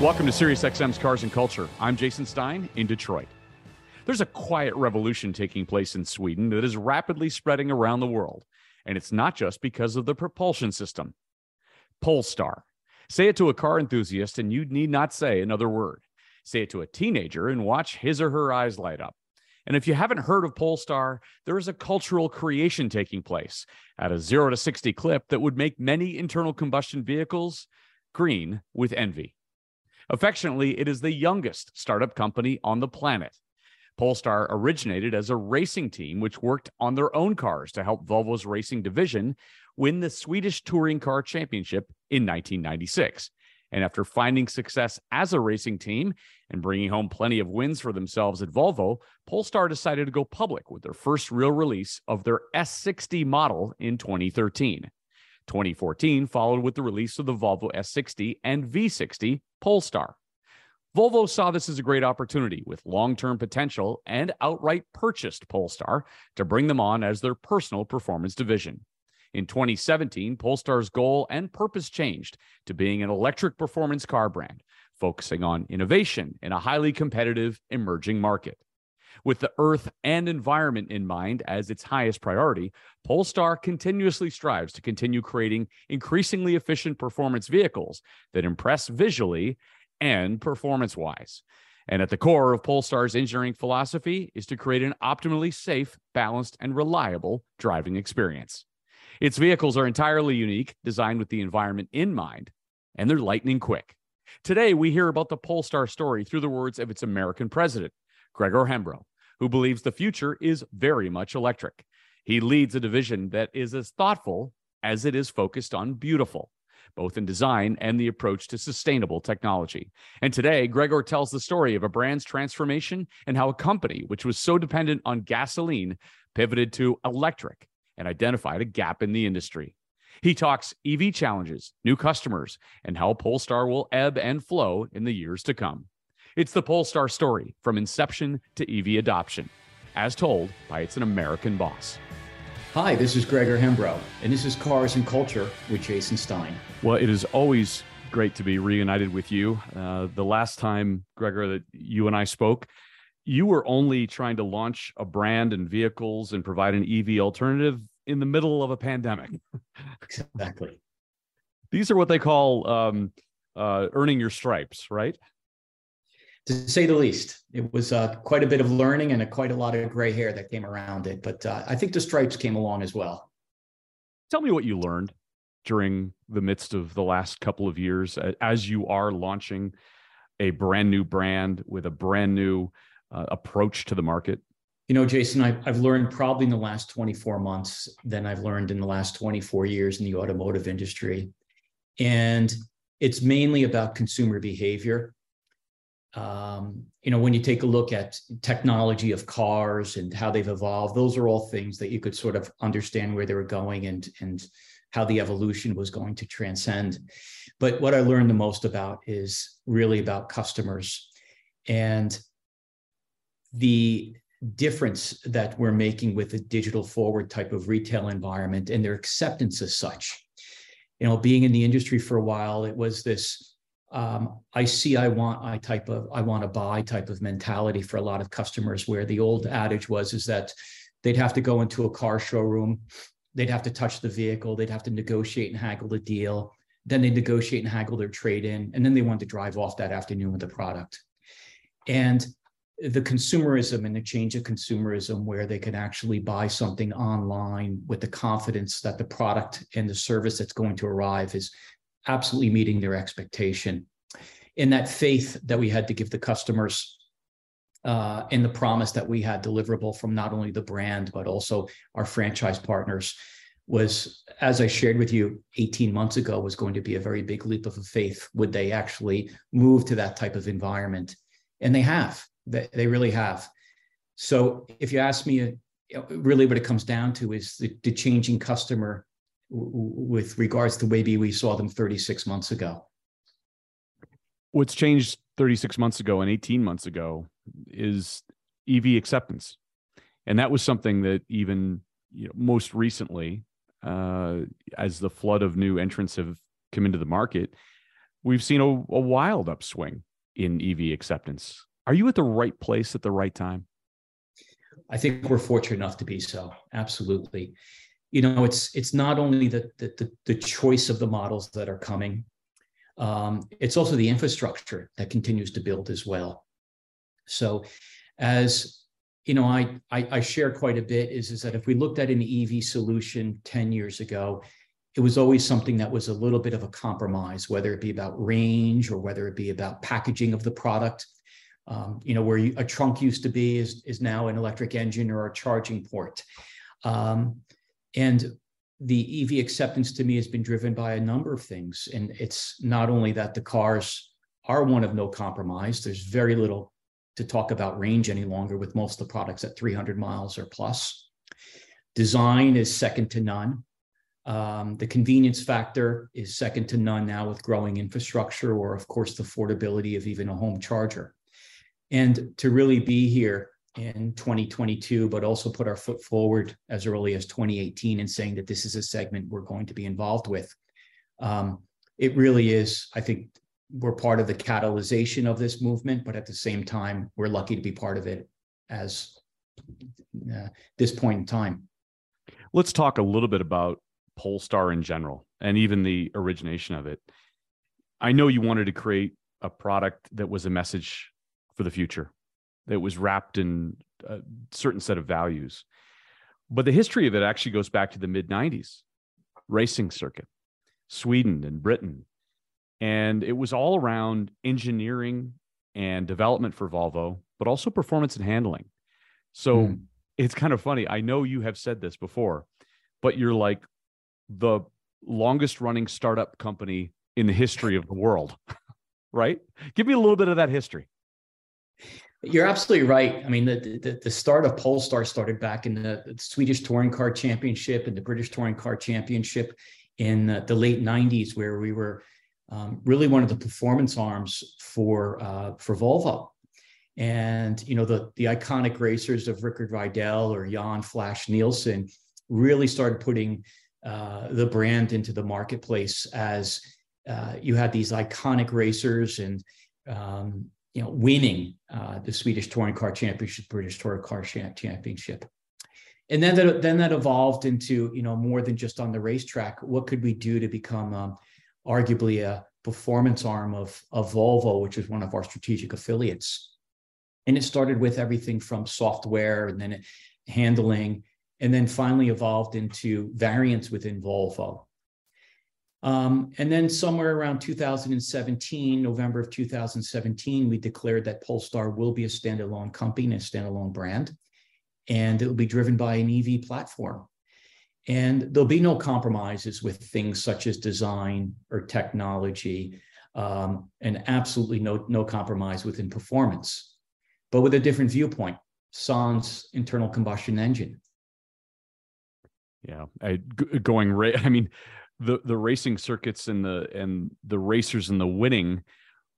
Welcome to SiriusXM's Cars and Culture. I'm Jason Stein in Detroit. There's a quiet revolution taking place in Sweden that is rapidly spreading around the world, and it's not just because of the propulsion system. Polestar. Say it to a car enthusiast, and you need not say another word. Say it to a teenager, and watch his or her eyes light up. And if you haven't heard of Polestar, there is a cultural creation taking place at a 0 to 60 clip that would make many internal combustion vehicles green with envy. Affectionately, it is the youngest startup company on the planet. Polestar originated as a racing team which worked on their own cars to help Volvo's racing division win the Swedish Touring Car Championship in 1996. And after finding success as a racing team and bringing home plenty of wins for themselves at Volvo, Polestar decided to go public with their first real release of their S60 model in 2013. 2014 followed with the release of the Volvo S60 and V60 Polestar. Volvo saw this as a great opportunity with long term potential and outright purchased Polestar to bring them on as their personal performance division. In 2017, Polestar's goal and purpose changed to being an electric performance car brand, focusing on innovation in a highly competitive emerging market. With the earth and environment in mind as its highest priority, Polestar continuously strives to continue creating increasingly efficient performance vehicles that impress visually and performance wise. And at the core of Polestar's engineering philosophy is to create an optimally safe, balanced, and reliable driving experience. Its vehicles are entirely unique, designed with the environment in mind, and they're lightning quick. Today, we hear about the Polestar story through the words of its American president, Gregor Hembrough, who believes the future is very much electric. He leads a division that is as thoughtful as it is focused on beautiful, both in design and the approach to sustainable technology. And today, Gregor tells the story of a brand's transformation and how a company which was so dependent on gasoline pivoted to electric and identified a gap in the industry. He talks EV challenges, new customers, and how Polestar will ebb and flow in the years to come. It's the Polestar story from inception to EV adoption, as told by its an American boss. Hi, this is Gregor Hembrough, and this is Cars and Culture with Jason Stein. Well, it is always great to be reunited with you. Uh, the last time, Gregor, that you and I spoke, you were only trying to launch a brand and vehicles and provide an EV alternative in the middle of a pandemic. exactly. These are what they call um, uh, earning your stripes, right? To say the least. It was uh, quite a bit of learning and a, quite a lot of gray hair that came around it. But uh, I think the stripes came along as well. Tell me what you learned during the midst of the last couple of years as you are launching a brand new brand with a brand new uh, approach to the market. You know, Jason, I, I've learned probably in the last 24 months than I've learned in the last 24 years in the automotive industry. And it's mainly about consumer behavior um, you know, when you take a look at technology of cars and how they've evolved, those are all things that you could sort of understand where they were going and and how the evolution was going to transcend. But what I learned the most about is really about customers and the difference that we're making with a digital forward type of retail environment and their acceptance as such. You know, being in the industry for a while, it was this um, I see, I want, I type of, I want to buy type of mentality for a lot of customers. Where the old adage was is that they'd have to go into a car showroom, they'd have to touch the vehicle, they'd have to negotiate and haggle the deal, then they negotiate and haggle their trade in, and then they want to drive off that afternoon with the product. And the consumerism and the change of consumerism where they can actually buy something online with the confidence that the product and the service that's going to arrive is absolutely meeting their expectation. In that faith that we had to give the customers uh, and the promise that we had deliverable from not only the brand, but also our franchise partners, was, as I shared with you 18 months ago, was going to be a very big leap of faith. Would they actually move to that type of environment? And they have. They, they really have. So if you ask me, uh, really what it comes down to is the, the changing customer with regards to maybe we saw them 36 months ago. What's changed 36 months ago and 18 months ago is EV acceptance. And that was something that even you know, most recently, uh, as the flood of new entrants have come into the market, we've seen a, a wild upswing in EV acceptance. Are you at the right place at the right time? I think we're fortunate enough to be so. Absolutely. You know, it's it's not only the the, the choice of the models that are coming, um, it's also the infrastructure that continues to build as well. So, as you know, I, I, I share quite a bit is is that if we looked at an EV solution ten years ago, it was always something that was a little bit of a compromise, whether it be about range or whether it be about packaging of the product. Um, you know, where you, a trunk used to be is, is now an electric engine or a charging port. Um, and the EV acceptance to me has been driven by a number of things. And it's not only that the cars are one of no compromise, there's very little to talk about range any longer with most of the products at 300 miles or plus. Design is second to none. Um, the convenience factor is second to none now with growing infrastructure, or of course, the affordability of even a home charger. And to really be here in 2022, but also put our foot forward as early as 2018 and saying that this is a segment we're going to be involved with. Um, it really is, I think, we're part of the catalyzation of this movement, but at the same time, we're lucky to be part of it as uh, this point in time. Let's talk a little bit about Polestar in general and even the origination of it. I know you wanted to create a product that was a message for the future, that was wrapped in a certain set of values. But the history of it actually goes back to the mid 90s racing circuit, Sweden and Britain, and it was all around engineering and development for Volvo, but also performance and handling. So mm. it's kind of funny. I know you have said this before, but you're like the longest running startup company in the history of the world, right? Give me a little bit of that history. You're absolutely right. I mean, the, the, the start of Polestar started back in the Swedish Touring Car Championship and the British Touring Car Championship in the late 90s, where we were um, really one of the performance arms for uh, for Volvo. And you know the the iconic racers of Rickard Rydell or Jan Flash Nilsson really started putting uh, the brand into the marketplace as uh, you had these iconic racers and um, you know winning uh, the Swedish Touring Car Championship, British Touring Car Championship. And then that, then that evolved into you know more than just on the racetrack. What could we do to become um, arguably a performance arm of, of Volvo, which is one of our strategic affiliates. And it started with everything from software and then handling, and then finally evolved into variants within Volvo. Um, and then somewhere around 2017, November of 2017, we declared that Polestar will be a standalone company, and a standalone brand, and it will be driven by an EV platform. And there'll be no compromises with things such as design or technology, um, and absolutely no, no compromise within performance, but with a different viewpoint, sans internal combustion engine. Yeah, I, going right. I mean, the the racing circuits and the and the racers and the winning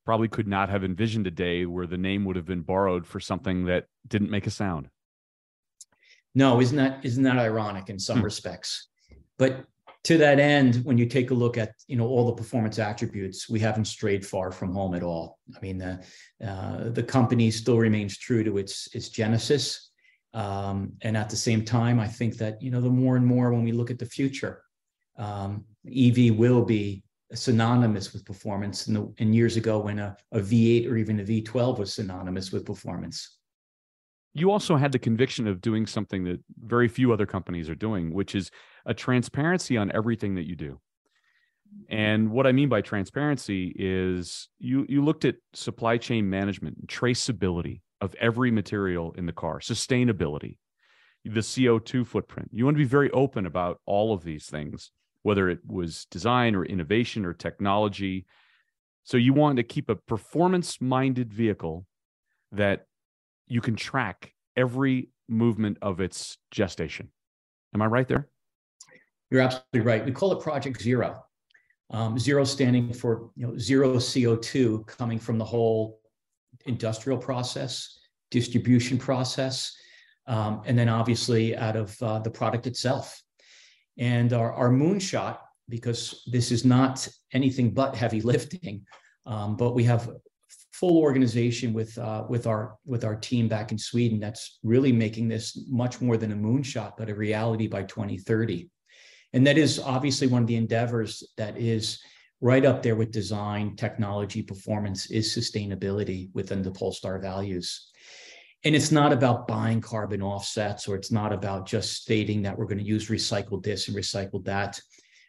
probably could not have envisioned a day where the name would have been borrowed for something that didn't make a sound. No, isn't that isn't that ironic in some hmm. respects? But to that end, when you take a look at you know all the performance attributes, we haven't strayed far from home at all. I mean, the uh, the company still remains true to its its genesis, um, and at the same time, I think that you know the more and more when we look at the future, um, EV will be synonymous with performance. And, and years ago, when a, a V8 or even a V12 was synonymous with performance you also had the conviction of doing something that very few other companies are doing, which is a transparency on everything that you do. And what I mean by transparency is you you looked at supply chain management, traceability of every material in the car, sustainability. the CO2 footprint. You want to be very open about all of these things, whether it was design or innovation or technology. So you want to keep a performance minded vehicle that you can track every movement of its gestation. Am I right there? You're absolutely right. We call it Project Zero. Um, zero standing for you know zero CO2 coming from the whole industrial process, distribution process, um, and then obviously out of uh, the product itself. And our, our moonshot, because this is not anything but heavy lifting, um, but we have full organization with uh, with our with our team back in Sweden that's really making this much more than a moonshot, but a reality by 2030. And that is obviously one of the endeavors that is right up there with design, technology, performance is sustainability within the Polestar values. And it's not about buying carbon offsets, or it's not about just stating that we're going to use recycled this and recycled that.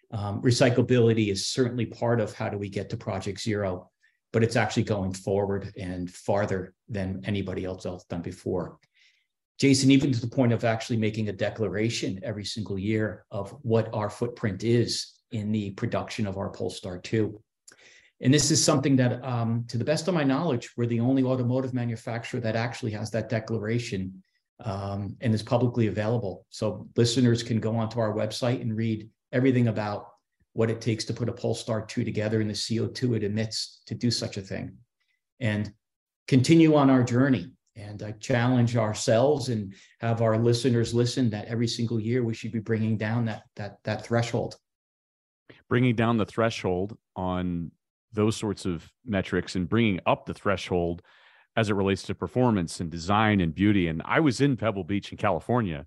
Um, recyclability is certainly part of how do we get to Project Zero, but it's actually going forward and farther than anybody else else done before. Jason, even to the point of actually making a declaration every single year of what our footprint is in the production of our Polestar 2. And this is something that, um, to the best of my knowledge, we're the only automotive manufacturer that actually has that declaration um, and is publicly available. So listeners can go onto our website and read everything about what it takes to put a Polestar 2 together and the CO2 it emits to do such a thing. And continue on our journey and I challenge ourselves and have our listeners listen that every single year we should be bringing down that that that threshold. Bringing down the threshold on those sorts of metrics and bringing up the threshold as it relates to performance and design and beauty. And I was in Pebble Beach in California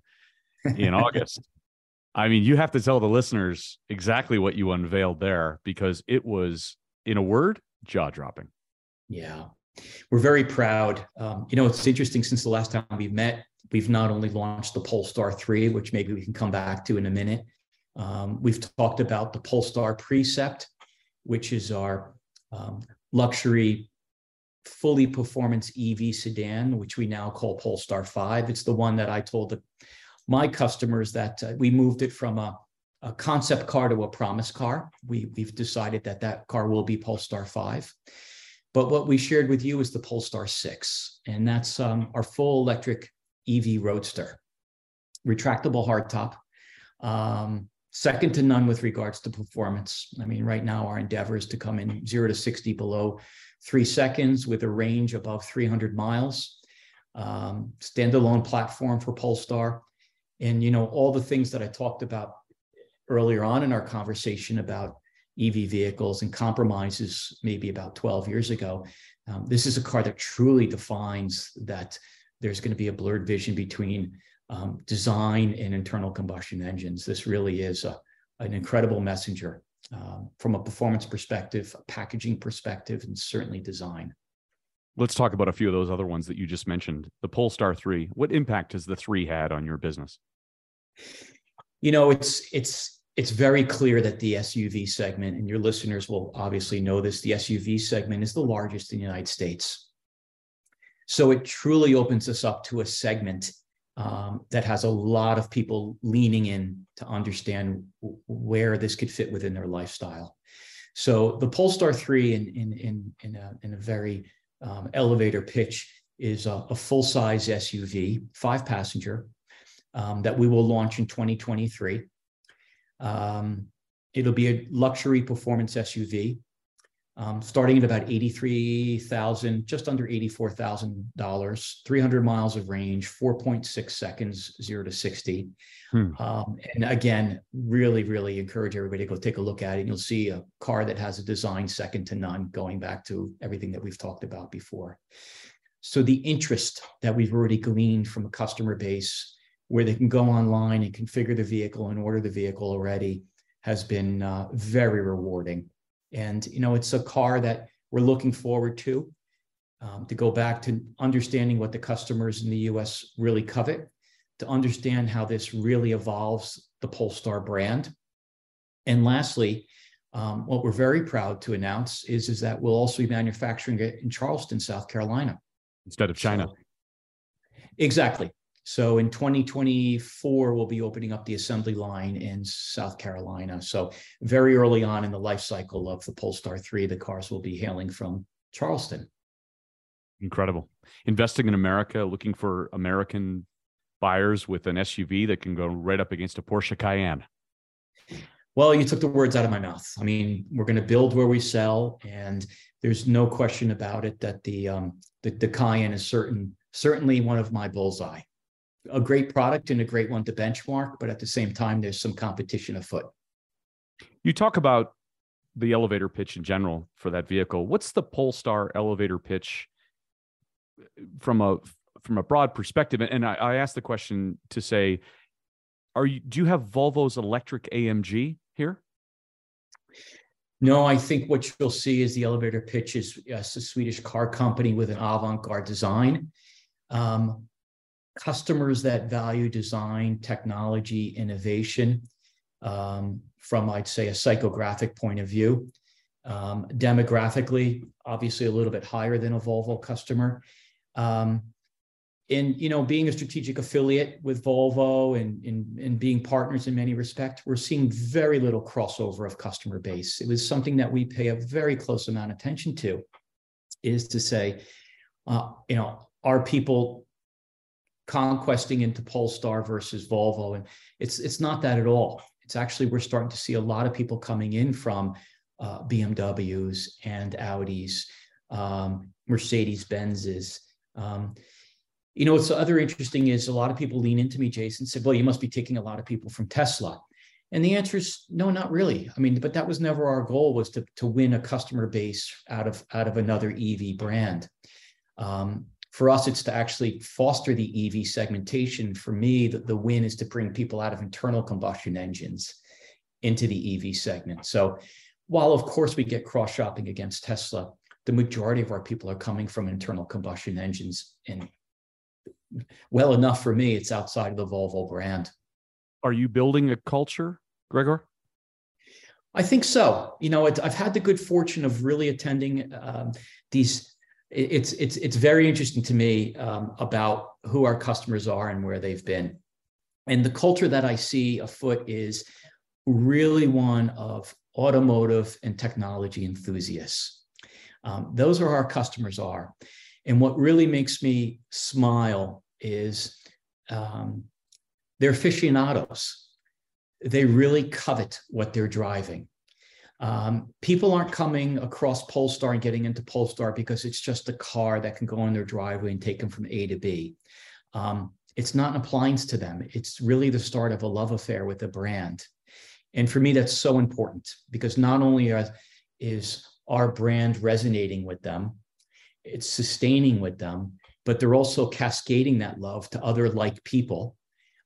in August. I mean, you have to tell the listeners exactly what you unveiled there because it was, in a word, jaw dropping. Yeah, we're very proud. Um, you know, it's interesting since the last time we met, we've not only launched the Polestar 3, which maybe we can come back to in a minute. Um, we've talked about the Polestar Precept, which is our um, luxury, fully performance EV sedan, which we now call Polestar 5. It's the one that I told the, my customers that uh, we moved it from a, a, concept car to a promise car. We, we've decided that that car will be Polestar 5. But what we shared with you is the Polestar 6, and that's um, our full electric EV roadster, retractable hardtop, um, second to none with regards to performance. I mean, right now our endeavor is to come in zero to 60 below three seconds with a range above 300 miles. Um, standalone platform for Polestar. And, you know, all the things that I talked about earlier on in our conversation about EV vehicles and compromises maybe about 12 years ago. Um, this is a car that truly defines that there's going to be a blurred vision between um, design and internal combustion engines. This really is a, an incredible messenger um, from a performance perspective, a packaging perspective, and certainly design. Let's talk about a few of those other ones that you just mentioned. The Polestar 3. What impact has the 3 had on your business? You know, it's it's it's very clear that the SUV segment, and your listeners will obviously know this, the SUV segment is the largest in the United States. So it truly opens us up to a segment um, that has a lot of people leaning in to understand where this could fit within their lifestyle. So the Polestar 3 in, in, in, in, a, in a very um, elevator pitch is a, a full-size SUV, five passenger, um, that we will launch in 2023. Um, it'll be a luxury performance SUV, um, starting at about eighty-three thousand, just under eighty-four thousand dollars, three hundred miles of range, four point six seconds, zero to sixty. Hmm. Um, and again, really, really encourage everybody to go take a look at it. You'll see a car that has a design second to none, going back to everything that we've talked about before. So the interest that we've already gleaned from a customer base where they can go online and configure the vehicle and order the vehicle already has been uh, very rewarding. And, you know, it's a car that we're looking forward to, um, to go back to understanding what the customers in the US really covet, to understand how this really evolves the Polestar brand. And lastly, um, what we're very proud to announce is, is that we'll also be manufacturing it in Charleston, South Carolina. Instead of China. So, exactly. So in 2024, we'll be opening up the assembly line in South Carolina. So very early on in the life cycle of the Polestar 3, the cars will be hailing from Charleston. Incredible. Investing in America, looking for American buyers with an SUV that can go right up against a Porsche Cayenne. Well, you took the words out of my mouth. I mean, we're going to build where we sell, and there's no question about it that the um, the, the Cayenne is certain certainly one of my bullseye. A great product and a great one to benchmark, but at the same time, there's some competition afoot. You talk about the elevator pitch in general for that vehicle. What's the Polestar elevator pitch from a from a broad perspective? And I, I asked the question to say, are you do you have Volvo's electric AMG here? No, I think what you'll see is the elevator pitch is yes, a Swedish car company with an avant-garde design. Um, customers that value design, technology, innovation um, from, I'd say, a psychographic point of view. Um, demographically, obviously a little bit higher than a Volvo customer. Um, and you know, being a strategic affiliate with Volvo and, and, and being partners in many respects, we're seeing very little crossover of customer base. It was something that we pay a very close amount of attention to, is to say, uh, you know, are people conquesting into Polestar versus Volvo? And it's it's not that at all. It's actually we're starting to see a lot of people coming in from uh, BMWs and Audis, um, Mercedes Benzes. Um, you know, what's other interesting is a lot of people lean into me, Jason, said, "Well, you must be taking a lot of people from Tesla." And the answer is no, not really. I mean, but that was never our goal was to, to win a customer base out of out of another EV brand. Um, for us, it's to actually foster the EV segmentation. For me, the, the win is to bring people out of internal combustion engines into the EV segment. So while of course we get cross shopping against Tesla, the majority of our people are coming from internal combustion engines. And well enough for me, it's outside of the Volvo brand. Are you building a culture, Gregor? I think so. You know, it, I've had the good fortune of really attending um, these it's it's it's very interesting to me um, about who our customers are and where they've been, and the culture that I see afoot is really one of automotive and technology enthusiasts. Um, those are our customers are, and what really makes me smile is um, they're aficionados. They really covet what they're driving. Um, people aren't coming across Polestar and getting into Polestar because it's just a car that can go in their driveway and take them from A to B. Um, it's not an appliance to them. It's really the start of a love affair with the brand. And for me, that's so important because not only are, is our brand resonating with them, it's sustaining with them, but they're also cascading that love to other like people.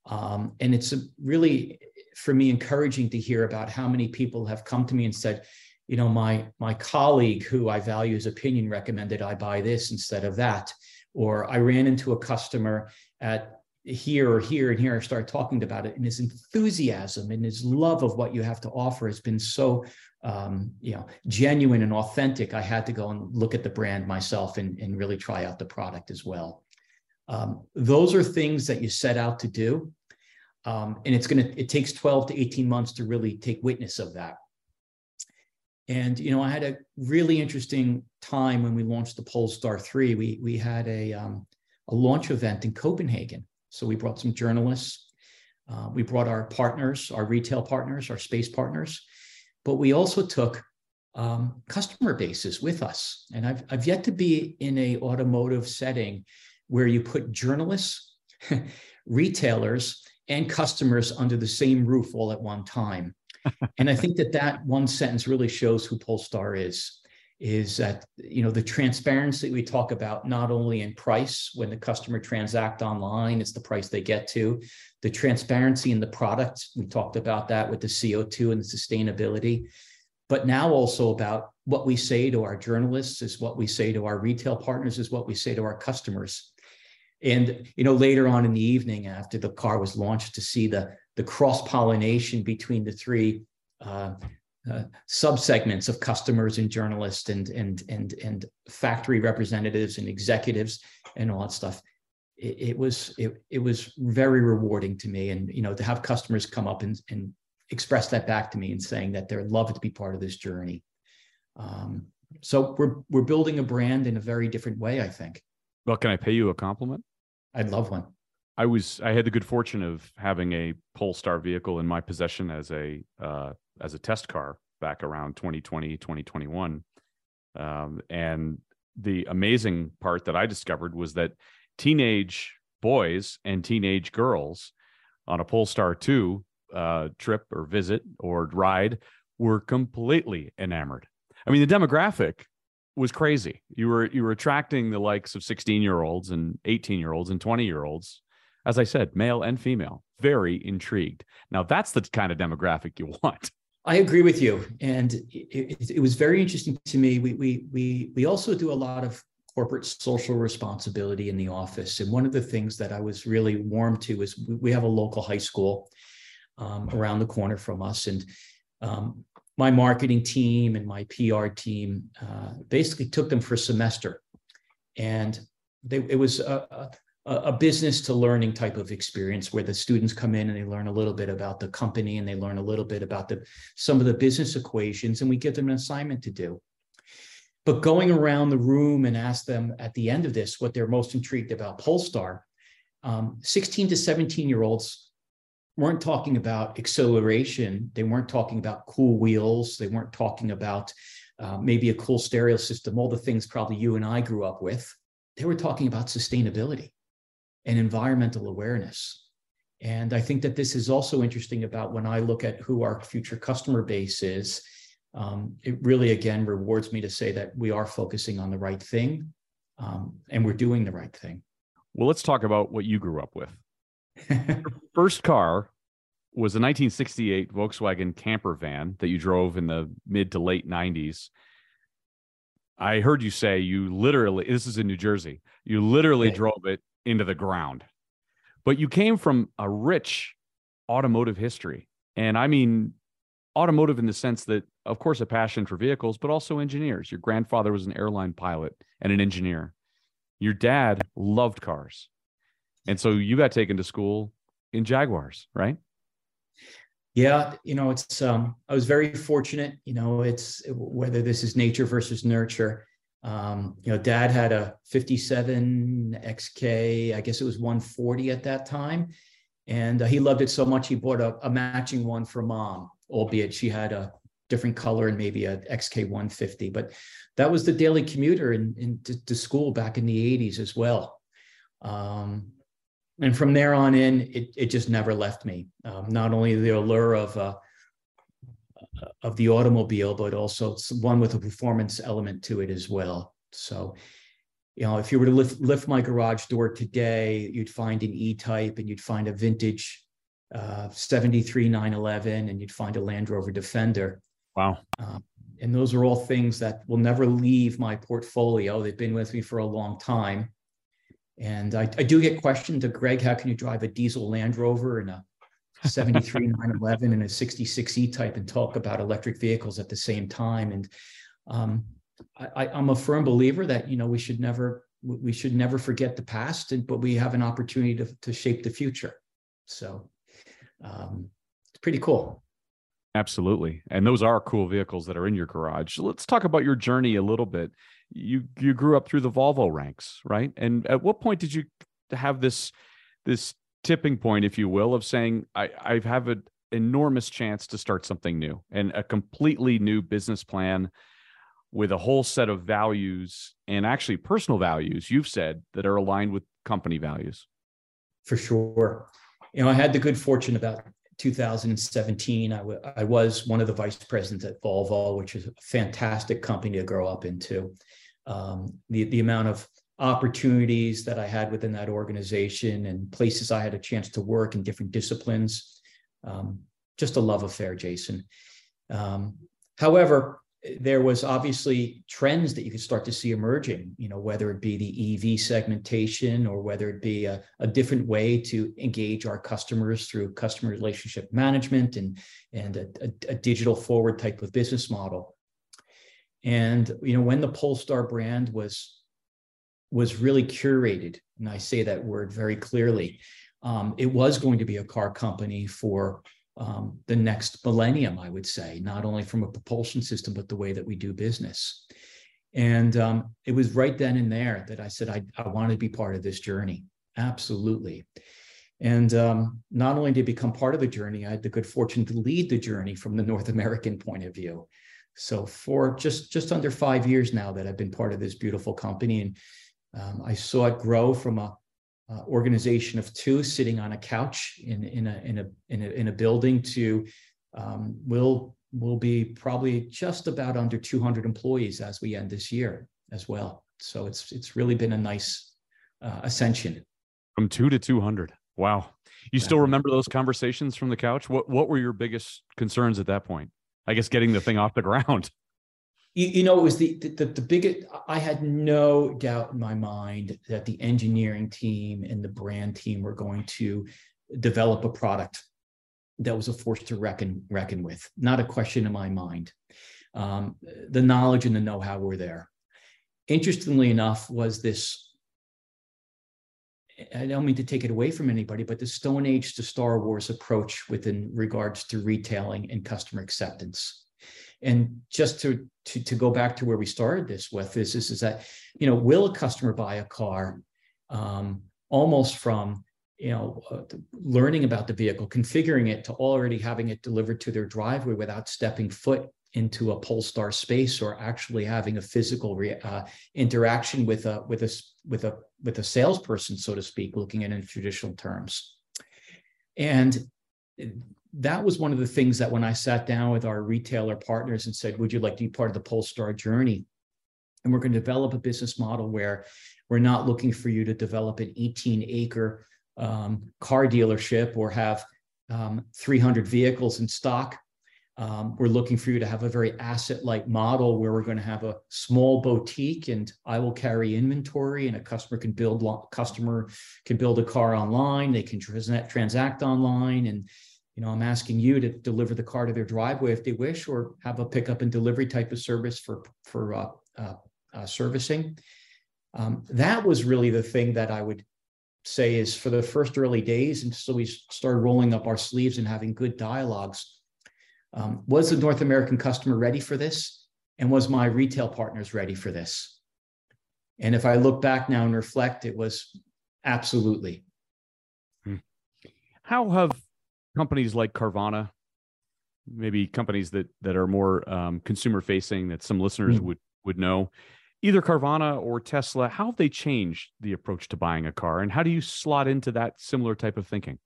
Um, and it's a really for me encouraging to hear about how many people have come to me and said, you know, my my colleague who I value his opinion recommended I buy this instead of that, or I ran into a customer at here or here and here. I started talking about it, and his enthusiasm and his love of what you have to offer has been so, um, you know, genuine and authentic. I had to go and look at the brand myself and, and really try out the product as well. Um, those are things that you set out to do um, and it's going to, it takes 12 to 18 months to really take witness of that. And, you know, I had a really interesting time when we launched the Polestar 3. We, we had a, um, a launch event in Copenhagen. So we brought some journalists. Uh, we brought our partners, our retail partners, our space partners, but we also took um, customer bases with us. And I've, I've yet to be in a automotive setting where you put journalists, retailers, and customers under the same roof all at one time. and I think that that one sentence really shows who Polestar is is that you know the transparency we talk about not only in price when the customer transact online it's the price they get to the transparency in the product we talked about that with the co2 and the sustainability but now also about what we say to our journalists is what we say to our retail partners is what we say to our customers and you know later on in the evening after the car was launched to see the the cross pollination between the three uh, uh, subsegments of customers and journalists and and and and factory representatives and executives and all that stuff it, it, was it, it was very rewarding to me. And you know to have customers come up and, and express that back to me and saying that they're love to be part of this journey. Um, so we're we're building a brand in a very different way i think. Well can i pay you a compliment i'd love one i was i had the good fortune of having a polestar vehicle in my possession as a uh, as a test car back around 2020 2021 um, and the amazing part that i discovered was that teenage boys and teenage girls on a Polestar 2 uh, trip or visit or ride were completely enamored. I mean, the demographic was crazy. You were you were attracting the likes of 16 year olds and 18 year olds and 20 year olds, as I said, male and female, very intrigued. Now that's the kind of demographic you want. I agree with you, and it, it, it was very interesting to me. We we we we also do a lot of corporate social responsibility in the office. And one of the things that I was really warm to is we have a local high school um, around the corner from us. And um, my marketing team and my PR team uh, basically took them for a semester. And they, it was a, a, a business to learning type of experience where the students come in and they learn a little bit about the company and they learn a little bit about the some of the business equations and we give them an assignment to do but going around the room and ask them at the end of this what they're most intrigued about Polestar, um, 16 to 17 year olds weren't talking about acceleration. They weren't talking about cool wheels. They weren't talking about uh, maybe a cool stereo system, all the things probably you and I grew up with. They were talking about sustainability and environmental awareness. And I think that this is also interesting about when I look at who our future customer base is um, it really again rewards me to say that we are focusing on the right thing um, and we're doing the right thing. Well, let's talk about what you grew up with. first car was a 1968 Volkswagen camper van that you drove in the mid to late 90s. I heard you say you literally, this is in New Jersey, you literally okay. drove it into the ground. But you came from a rich automotive history. And I mean, automotive in the sense that, of course, a passion for vehicles, but also engineers. Your grandfather was an airline pilot and an engineer. Your dad loved cars. And so you got taken to school in Jaguars, right? Yeah, you know, it's um I was very fortunate, you know, it's whether this is nature versus nurture. Um, you know, dad had a 57 XK, I guess it was 140 at that time. And uh, he loved it so much, he bought a, a matching one for mom albeit she had a different color and maybe a XK150. But that was the daily commuter in, in to, to school back in the 80s as well. Um, and from there on in, it, it just never left me. Um, not only the allure of uh, of the automobile, but also it's one with a performance element to it as well. So, you know, if you were to lift, lift my garage door today, you'd find an E-Type and you'd find a vintage uh, 73 911 and you'd find a Land Rover Defender. Wow. Um, and those are all things that will never leave my portfolio. They've been with me for a long time. And I, I do get questioned to Greg, how can you drive a diesel Land Rover and a 73 911 and a 66 E type and talk about electric vehicles at the same time? And um, I, I'm a firm believer that, you know, we should never we should never forget the past, but we have an opportunity to, to shape the future. So um, it's pretty cool. Absolutely. And those are cool vehicles that are in your garage. Let's talk about your journey a little bit. You you grew up through the Volvo ranks, right? And at what point did you have this this tipping point, if you will, of saying I I have an enormous chance to start something new and a completely new business plan with a whole set of values and actually personal values you've said that are aligned with company values. For sure you know, I had the good fortune about 2017. I, w- I was one of the vice presidents at Volvo, which is a fantastic company to grow up into. Um, the, the amount of opportunities that I had within that organization and places I had a chance to work in different disciplines, um, just a love affair, Jason. Um, however, there was obviously trends that you could start to see emerging you know whether it be the ev segmentation or whether it be a, a, different way to engage our customers through customer relationship management and and a, a, a digital forward type of business model and you know when the polestar brand was was really curated, and I say that word very clearly. Um, it was going to be a car company for um, the next millennium, I would say, not only from a propulsion system, but the way that we do business. And um, it was right then and there that I said, I, I want to be part of this journey. Absolutely. And um, not only did become part of the journey, I had the good fortune to lead the journey from the North American point of view. So for just just under five years now that I've been part of this beautiful company, and um, I saw it grow from a uh, organization of two sitting on a couch in in a in a in a, in a building to um, will will be probably just about under 200 employees as we end this year as well. So it's it's really been a nice uh, ascension from two to 200. Wow. You still remember those conversations from the couch? What what were your biggest concerns at that point? I guess getting the thing off the ground. You, you know, it was the, the the biggest. I had no doubt in my mind that the engineering team and the brand team were going to develop a product that was a force to reckon reckon with. Not a question in my mind. Um, the knowledge and the know-how were there. Interestingly enough, was this I don't mean to take it away from anybody, but the Stone Age to Star Wars approach within regards to retailing and customer acceptance. And just to, to, to go back to where we started this with is, is, is that, you know, will a customer buy a car um, almost from, you know, uh, learning about the vehicle, configuring it to already having it delivered to their driveway without stepping foot into a Polestar space or actually having a physical re, uh, interaction with a with a with a with a salesperson, so to speak, looking at it in traditional terms. And that was one of the things that when I sat down with our retailer partners and said, "Would you like to be part of the Polestar journey?" And we're going to develop a business model where we're not looking for you to develop an 18 acre um, car dealership or have um, 300 vehicles in stock um, we're looking for you to have a very asset-light model where we're going to have a small boutique, and I will carry inventory, and a customer can build customer can build a car online. They can trans- transact online, and you know I'm asking you to deliver the car to their driveway if they wish, or have a pickup and delivery type of service for for uh, uh, uh, servicing. Um, that was really the thing that I would say is for the first early days, and so we started rolling up our sleeves and having good dialogues um, was the North American customer ready for this? And was my retail partners ready for this? And if I look back now and reflect, it was absolutely. Hmm. How have companies like Carvana, maybe companies that that are more um, consumer facing, that some listeners hmm. would would know, either Carvana or Tesla, how have they changed the approach to buying a car, and how do you slot into that similar type of thinking?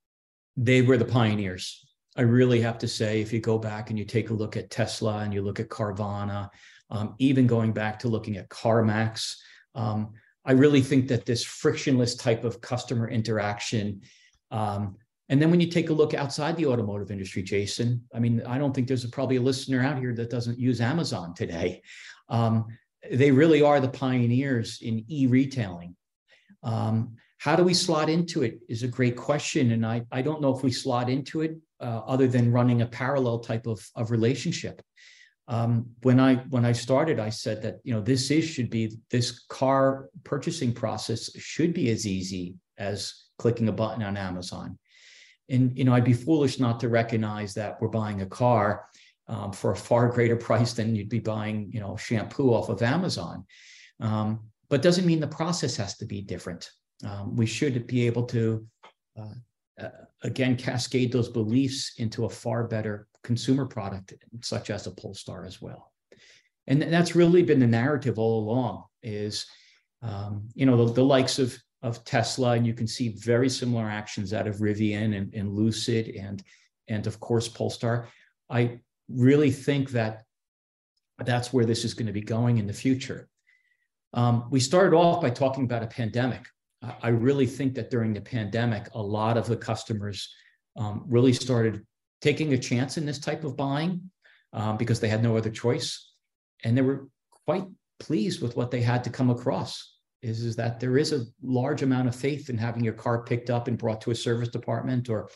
They were the pioneers. I really have to say, if you go back and you take a look at Tesla and you look at Carvana, um, even going back to looking at CarMax, um, I really think that this frictionless type of customer interaction. Um, and then when you take a look outside the automotive industry, Jason, I mean, I don't think there's a, probably a listener out here that doesn't use Amazon today. Um, they really are the pioneers in e retailing. Um, how do we slot into it is a great question. And I, I don't know if we slot into it uh, other than running a parallel type of, of relationship. Um, when I when I started, I said that you know this is should be this car purchasing process should be as easy as clicking a button on Amazon. And you know I'd be foolish not to recognize that we're buying a car um, for a far greater price than you'd be buying you know shampoo off of Amazon. Um, but doesn't mean the process has to be different. Um, we should be able to uh, uh, again cascade those beliefs into a far better consumer product such as a polestar as well and that's really been the narrative all along is um, you know the, the, likes of of tesla and you can see very similar actions out of rivian and, and lucid and and of course polestar. I really think that that's where this is going to be going in the future. Um, we started off by talking about a pandemic. I really think that during the pandemic, a lot of the customers um, really started taking a chance in this type of buying um, because they had no other choice. And they were quite pleased with what they had to come across is, is that there is a large amount of faith in having your car picked up and brought to a service department or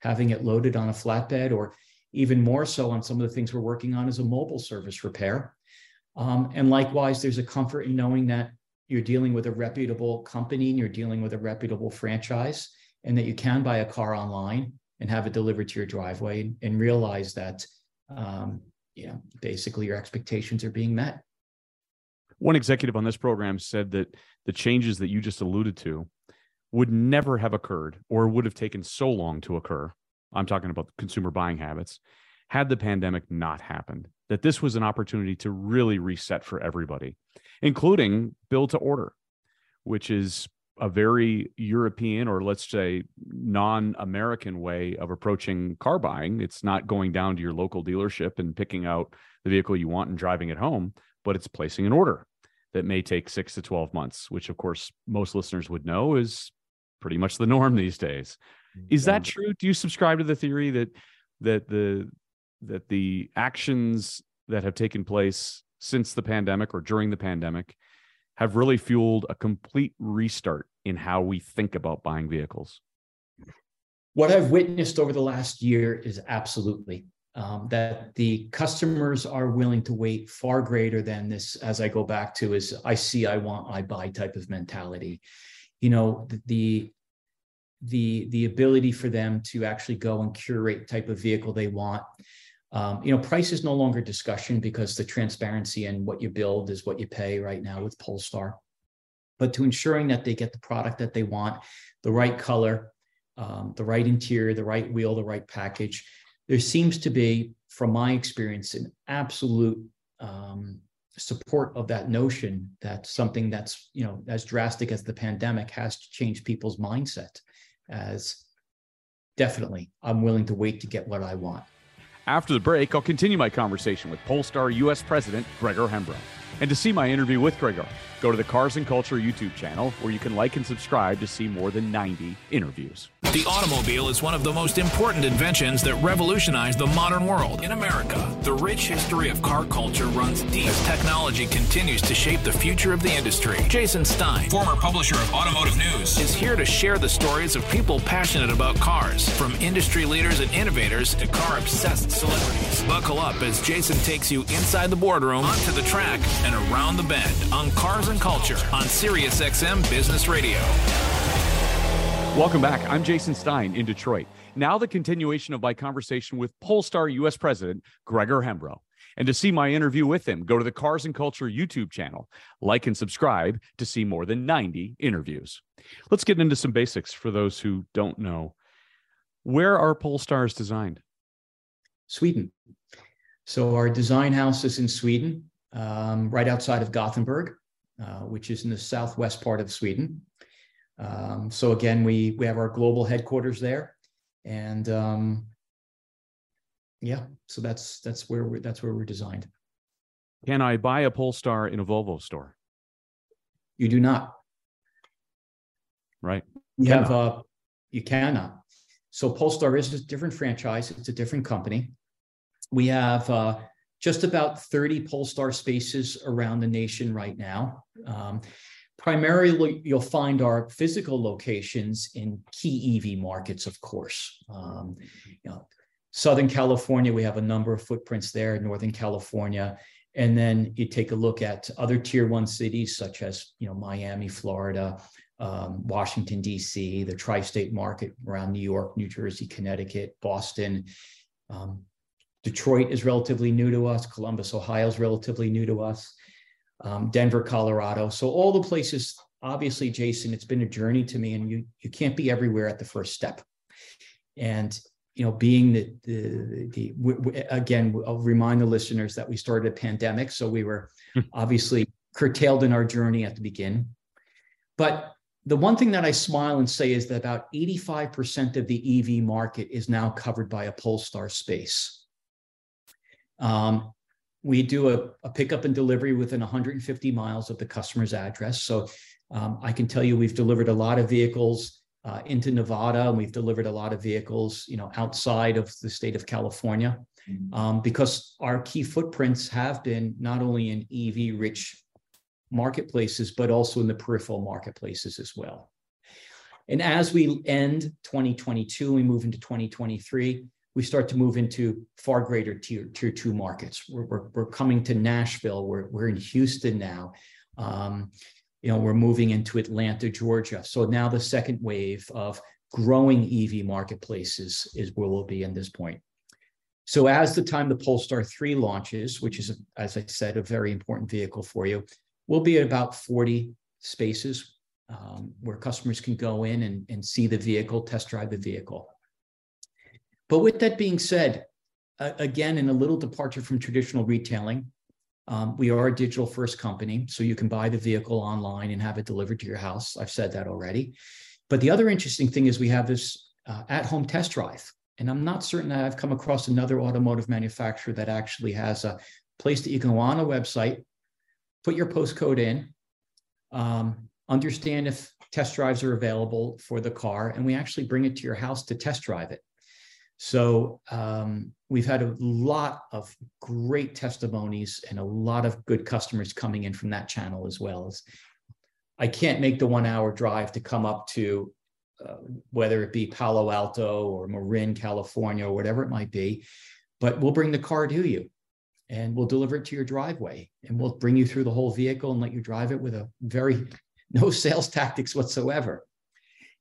having it loaded on a flatbed or even more so on some of the things we're working on as a mobile service repair. Um, and likewise, there's a comfort in knowing that you're dealing with a reputable company and you're dealing with a reputable franchise, and that you can buy a car online and have it delivered to your driveway and realize that um, you know basically your expectations are being met. One executive on this program said that the changes that you just alluded to would never have occurred or would have taken so long to occur. I'm talking about consumer buying habits had the pandemic not happened, that this was an opportunity to really reset for everybody, including build to order, which is a very European or let's say non American way of approaching car buying. It's not going down to your local dealership and picking out the vehicle you want and driving it home, but it's placing an order that may take six to 12 months, which of course most listeners would know is pretty much the norm these days. Is that true? Do you subscribe to the theory that that the that the actions that have taken place since the pandemic or during the pandemic have really fueled a complete restart in how we think about buying vehicles? What I've witnessed over the last year is absolutely um, that the customers are willing to wait far greater than this, as I go back to, is I see, I want, I buy type of mentality. You know, the the the ability for them to actually go and curate type of vehicle they want um, you know, price is no longer discussion because the transparency and what you build is what you pay right now with Polestar. But to ensuring that they get the product that they want, the right color, um, the right interior, the right wheel, the right package, there seems to be, from my experience, an absolute um, support of that notion that something that's you know as drastic as the pandemic has to change people's mindset. As definitely, I'm willing to wait to get what I want. After the break, I'll continue my conversation with Polestar U.S. President Gregor Hembrough. And to see my interview with Gregor, go to the Cars and Culture YouTube channel where you can like and subscribe to see more than 90 interviews. The automobile is one of the most important inventions that revolutionized the modern world. In America, the rich history of car culture runs deep as technology continues to shape the future of the industry. Jason Stein, former publisher of Automotive News, is here to share the stories of people passionate about cars, from industry leaders and innovators to car obsessed celebrities. Buckle up as Jason takes you inside the boardroom, onto the track, and around the bend on Cars and Culture on SiriusXM Business Radio. Welcome back. I'm Jason Stein in Detroit. Now, the continuation of my conversation with Polestar U.S. President Gregor Hembrough. And to see my interview with him, go to the Cars and Culture YouTube channel, like and subscribe to see more than 90 interviews. Let's get into some basics for those who don't know. Where are Polestars designed? Sweden. So, our design house is in Sweden, um, right outside of Gothenburg, uh, which is in the southwest part of Sweden. Um, so again, we we have our global headquarters there, and um, yeah, so that's that's where we're that's where we're designed. Can I buy a Polestar in a Volvo store? You do not. Right. You have uh, you cannot. So Polestar is a different franchise. It's a different company. We have uh, just about 30 Polestar spaces around the nation right now. Um, primarily you'll find our physical locations in key EV markets, of course. Um, you know, Southern California, we have a number of footprints there, Northern California. And then you take a look at other tier one cities such as you know Miami, Florida, um, Washington, D.C., the tri state market around New York, New Jersey, Connecticut, Boston. Um, Detroit is relatively new to us. Columbus, Ohio is relatively new to us um, Denver, Colorado. So all the places, obviously, Jason, it's been a journey to me, and you you can't be everywhere at the first step. And you know, being the the, the again, I'll remind the listeners that we started a pandemic, so we were hmm. obviously curtailed in our journey at the beginning. But the one thing that I smile and say is that about 85% of the EV market is now covered by a Polestar space. Um, we do a, a, pickup and delivery within 150 miles of the customer's address. So um, I can tell you we've delivered a lot of vehicles uh, into Nevada, and we've delivered a lot of vehicles, you know, outside of the state of California, mm-hmm. um, because our key footprints have been not only in EV-rich marketplaces, but also in the peripheral marketplaces as well. And as we end 2022, we move into 2023 we start to move into far greater tier, tier two markets. We're, we're, we're coming to Nashville. We're, we're in Houston now. Um, you know, we're moving into Atlanta, Georgia. So now the second wave of growing EV marketplaces is where we'll be in this point. So as the time the Polestar 3 launches, which is, as I said, a very important vehicle for you, we'll be at about 40 spaces um, where customers can go in and, and see the vehicle, test drive the vehicle. But with that being said, uh, again, in a little departure from traditional retailing, um, we are a digital first company, so you can buy the vehicle online and have it delivered to your house. I've said that already. But the other interesting thing is we have this uh, at home test drive. And I'm not certain that I've come across another automotive manufacturer that actually has a place that you can go on a website, put your postcode in, um, understand if test drives are available for the car, and we actually bring it to your house to test drive it. So um, we've had a lot of great testimonies and a lot of good customers coming in from that channel as well as I can't make the one hour drive to come up to uh, whether it be Palo Alto or Marin, California, or whatever it might be, but we'll bring the car to you and we'll deliver it to your driveway and we'll bring you through the whole vehicle and let you drive it with a very no sales tactics whatsoever.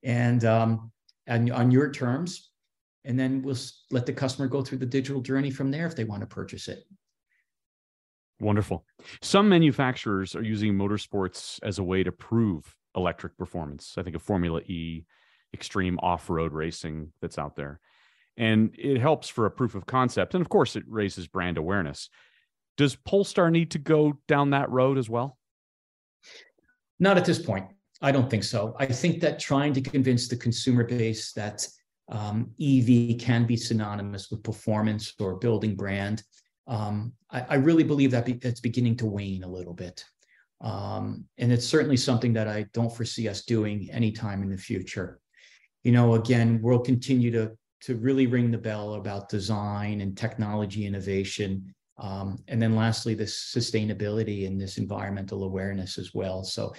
And um, and on your terms and then we'll let the customer go through the digital journey from there if they want to purchase it. Wonderful. Some manufacturers are using motorsports as a way to prove electric performance. I think of Formula E, extreme off road racing that's out there. And it helps for a proof of concept. And of course, it raises brand awareness. Does Polestar need to go down that road as well? Not at this point. I don't think so. I think that trying to convince the consumer base that um, EV can be synonymous with performance or building brand. Um, I, I, really believe that be, it's beginning to wane a little bit. Um, and it's certainly something that I don't foresee us doing anytime in the future. You know, again, we'll continue to, to really ring the bell about design and technology innovation. Um, and then lastly, this sustainability and this environmental awareness as well. So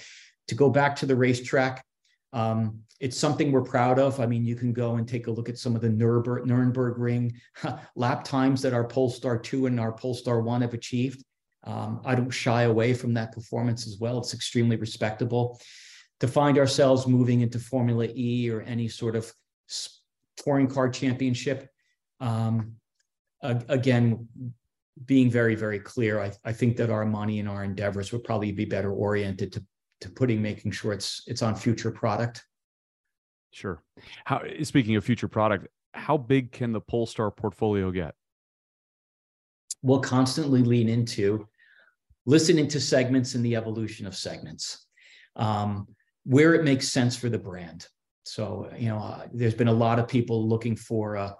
to go back to the racetrack, um, it's something we're proud of. I mean, you can go and take a look at some of the Nürburg, Nürburgring lap times that our Polestar 2 and our Polestar 1 have achieved. Um, I don't shy away from that performance as well. It's extremely respectable. To find ourselves moving into Formula E or any sort of touring car championship, um, again, being very, very clear, I, I think that our money and our endeavors would probably be better oriented to to putting making sure it's it's on future product. Sure. How speaking of future product, how big can the Polestar portfolio get? We'll constantly lean into listening to segments and the evolution of segments, um, where it makes sense for the brand. So you know, uh, there's been a lot of people looking for a,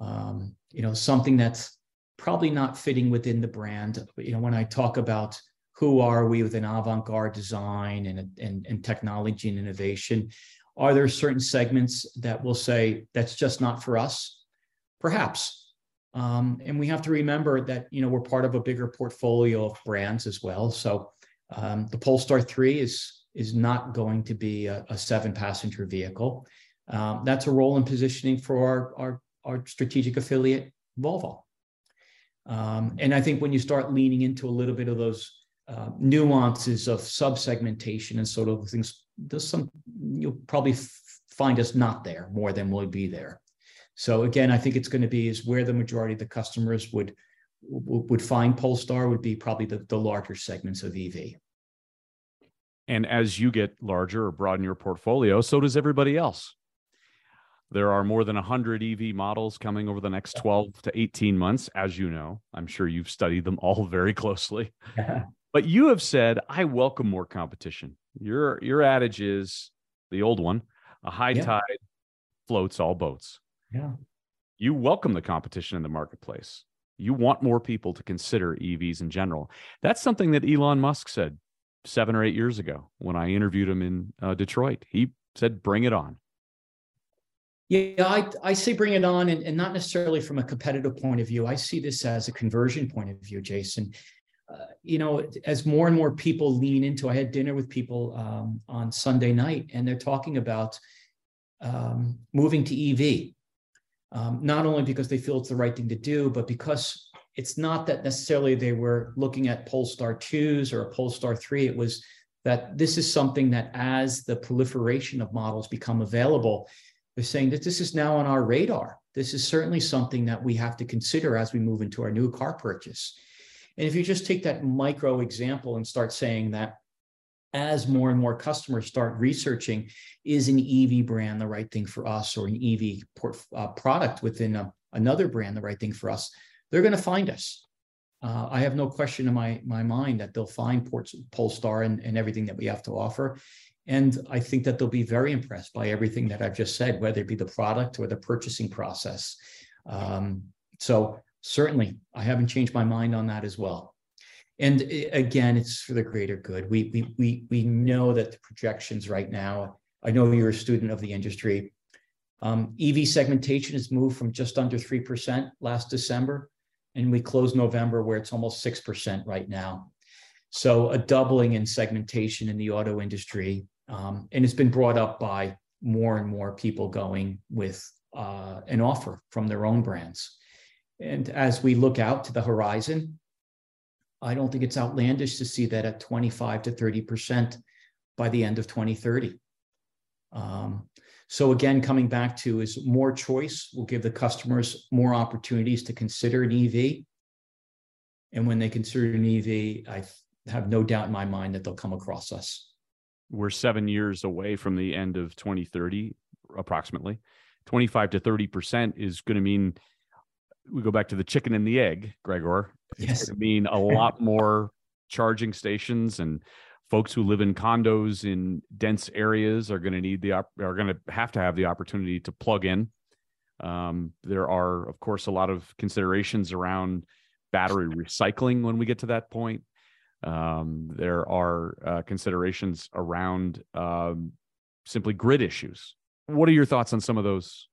um, you know, something that's probably not fitting within the brand. You know, when I talk about who are we with an avant-garde design and, and, and technology and innovation? Are there certain segments that will say that's just not for us perhaps. Um, and we have to remember that you know we're part of a bigger portfolio of brands as well. So um, the polestar 3 is is not going to be a, a seven passenger vehicle. Um, that's a role in positioning for our, our, our strategic affiliate volvo. Um, and i think when you start leaning into a little bit of those uh, nuances of subsegmentation and sort of things. There's some you'll probably find us not there more than we'll be there. So again, I think it's going to be is where the majority of the customers would would find Polestar would be probably the, the larger segments of EV. And as you get larger or broaden your portfolio, so does everybody else. There are more than 100 EV models coming over the next 12 to 18 months, as you know. I'm sure you've studied them all very closely. But you have said, I welcome more competition. Your your adage is the old one, a high yeah. tide floats all boats. Yeah. You welcome the competition in the marketplace. You want more people to consider EVs in general. That's something that Elon Musk said seven or eight years ago when I interviewed him in uh, Detroit. He said, bring it on. Yeah, I, I say bring it on, and, and not necessarily from a competitive point of view. I see this as a conversion point of view, Jason uh, you know, as more and more people lean into, I had dinner with people um, on Sunday night, and they're talking about um, moving to EV, um, not only because they feel it's the right thing to do, but because it's not that necessarily they were looking at Polestar 2s or a Polestar 3. It was that this is something that as the proliferation of models become available, they're saying that this is now on our radar. This is certainly something that we have to consider as we move into our new car purchase. And if you just take that micro example and start saying that as more and more customers start researching, is an EV brand the right thing for us or an EV port, uh, product within a, another brand the right thing for us? They're going to find us. Uh, I have no question in my, my mind that they'll find Ports, Polestar and, and everything that we have to offer. And I think that they'll be very impressed by everything that I've just said, whether it be the product or the purchasing process. Um, so certainly, I haven't changed my mind on that as well. And again, it's for the greater good. We, we, we, we know that the projections right now, I know you're a student of the industry. Um, EV segmentation has moved from just under 3% last December, and we closed November where it's almost 6% right now. So a doubling in segmentation in the auto industry. Um, and it's been brought up by more and more people going with uh, an offer from their own brands. And as we look out to the horizon, I don't think it's outlandish to see that at 25 to 30% by the end of 2030. Um, so again, coming back to is more choice will give the customers more opportunities to consider an EV. And when they consider an EV, I have no doubt in my mind that they'll come across us. We're seven years away from the end of 2030, approximately. 25 to 30% is going to mean we go back to the chicken and the egg, Gregor. Yes. It's going to mean a lot more charging stations and folks who live in condos in dense areas are going to need the are going to have to have the opportunity to plug in. Um, there are, of course, a lot of considerations around battery recycling when we get to that point. Um, there are uh, considerations around um, simply grid issues. What are your thoughts on some of those?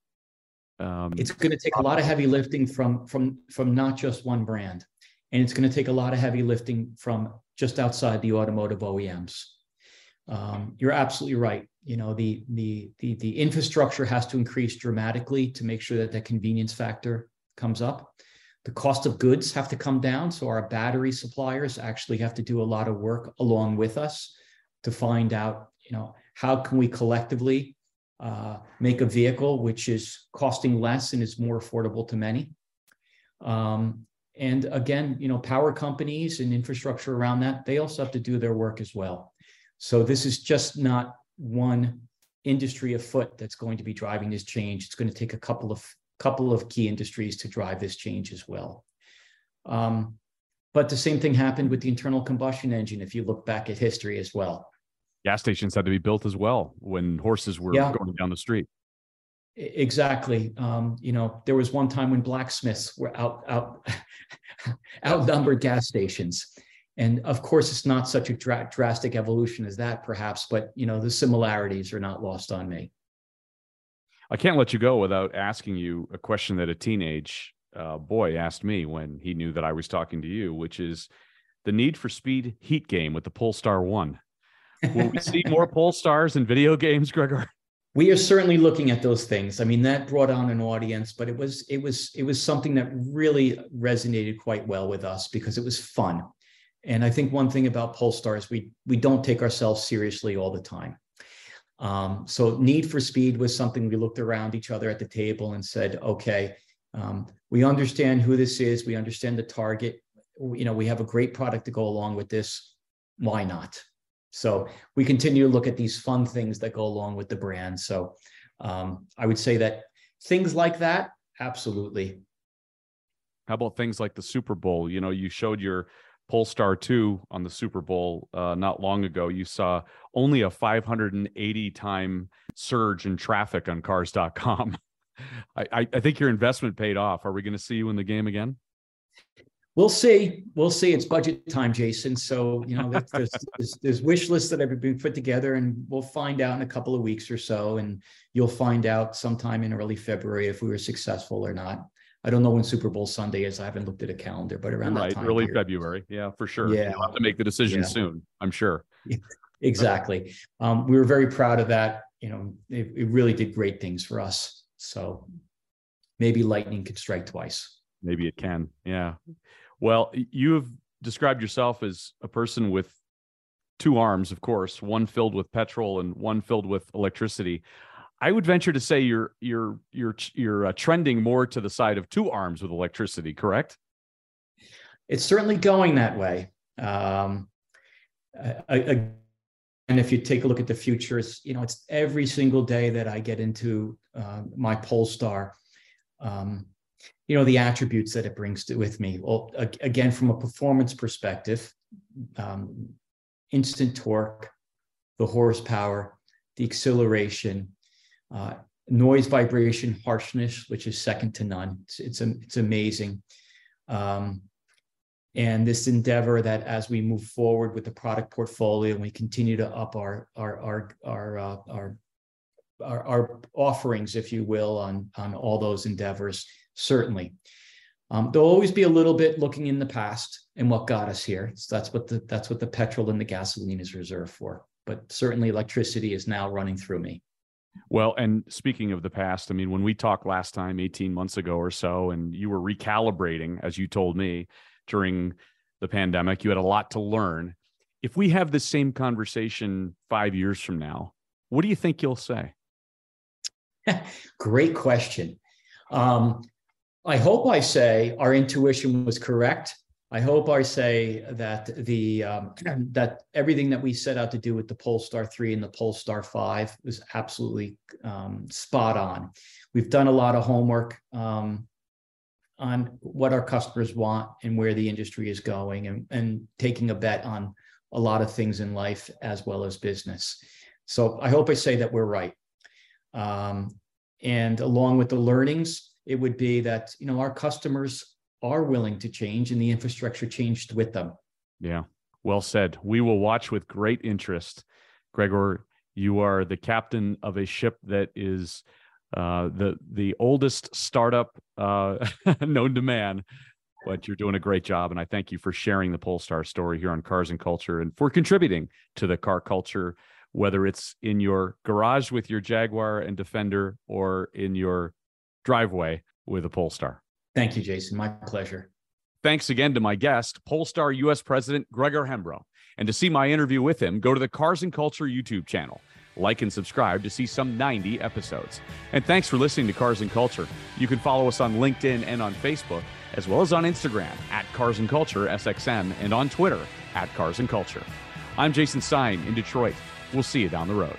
Um, it's going to take a lot of heavy lifting from from from not just one brand, and it's going to take a lot of heavy lifting from just outside the automotive OEMs. Um, you're absolutely right. You know the, the the the infrastructure has to increase dramatically to make sure that that convenience factor comes up the cost of goods have to come down. So our battery suppliers actually have to do a lot of work along with us to find out, you know, how can we collectively uh, make a vehicle which is costing less and is more affordable to many. Um, and again, you know, power companies and infrastructure around that, they also have to do their work as well. So this is just not one industry afoot that's going to be driving this change. It's going to take a couple of couple of key industries to drive this change as well. Um, but the same thing happened with the internal combustion engine if you look back at history as well. Gas stations had to be built as well when horses were yeah. going down the street. Exactly. Um, you know, there was one time when blacksmiths were out out outnumbered gas stations. And of course, it's not such a dra- drastic evolution as that, perhaps, but you know, the similarities are not lost on me. I can't let you go without asking you a question that a teenage uh, boy asked me when he knew that I was talking to you, which is the Need for Speed Heat game with the Polestar One. Will we see more Polestars in video games, Gregor? We are certainly looking at those things. I mean, that brought on an audience, but it was it was it was something that really resonated quite well with us because it was fun. And I think one thing about Polestars, we we don't take ourselves seriously all the time. Um, so need for speed was something we looked around each other at the table and said, okay, um, we understand who this is. We understand the target. You know, we have a great product to go along with this. Why not? So we continue to look at these fun things that go along with the brand. So um, I would say that things like that, absolutely. How about things like the Super Bowl? You know, you showed your Polestar 2 on the Super Bowl uh, not long ago, you saw only a 580 time surge in traffic on cars.com. I, I think your investment paid off. Are we going to see you in the game again? We'll see. We'll see. It's budget time, Jason. So you know, there's, there's, there's wish lists that have been put together, and we'll find out in a couple of weeks or so. And you'll find out sometime in early February if we were successful or not. I don't know when Super Bowl Sunday is. I haven't looked at a calendar, but around right, that time, early period. February. Yeah, for sure. Yeah, you'll have to make the decision yeah. soon. I'm sure. exactly. Um, we were very proud of that. You know, it, it really did great things for us. So maybe lightning could strike twice. Maybe it can. Yeah. Well, you have described yourself as a person with two arms, of course, one filled with petrol and one filled with electricity. I would venture to say you're you're you're you're uh, trending more to the side of two arms with electricity, correct? It's certainly going that way. Um, I, I, and if you take a look at the futures, you know, it's every single day that I get into uh, my Polestar. Um, you know the attributes that it brings to, with me. Well, again, from a performance perspective, um, instant torque, the horsepower, the acceleration, uh, noise, vibration, harshness, which is second to none. It's it's, it's amazing. Um, and this endeavor that as we move forward with the product portfolio and we continue to up our our our our uh, our, our, our offerings, if you will, on on all those endeavors, certainly. Um, there'll always be a little bit looking in the past and what got us here. So that's what the that's what the petrol and the gasoline is reserved for. But certainly, electricity is now running through me. Well, and speaking of the past, I mean, when we talked last time, 18 months ago or so, and you were recalibrating, as you told me during the pandemic, you had a lot to learn. If we have the same conversation five years from now, what do you think you'll say? Great question. Um, I hope I say our intuition was correct I hope I say that the um, that everything that we set out to do with the Polestar 3 and the Polestar 5 was absolutely um, spot on. We've done a lot of homework um, on what our customers want and where the industry is going and, and taking a bet on a lot of things in life as well as business. So I hope I say that we're right. Um, and along with the learnings, it would be that you know our customers are willing to change and the infrastructure changed with them. Yeah, well said. We will watch with great interest. Gregor, you are the captain of a ship that is uh, the the oldest startup uh, known to man. But you're doing a great job, and I thank you for sharing the Polestar story here on Cars and Culture, and for contributing to the car culture, whether it's in your garage with your Jaguar and Defender or in your driveway with a Polestar. Thank you, Jason. My pleasure. Thanks again to my guest, Polestar US President Gregor Hembrough. And to see my interview with him, go to the Cars and Culture YouTube channel. Like and subscribe to see some 90 episodes. And thanks for listening to Cars and Culture. You can follow us on LinkedIn and on Facebook, as well as on Instagram at Cars and Culture SXM and on Twitter at Cars and Culture. I'm Jason Stein in Detroit. We'll see you down the road.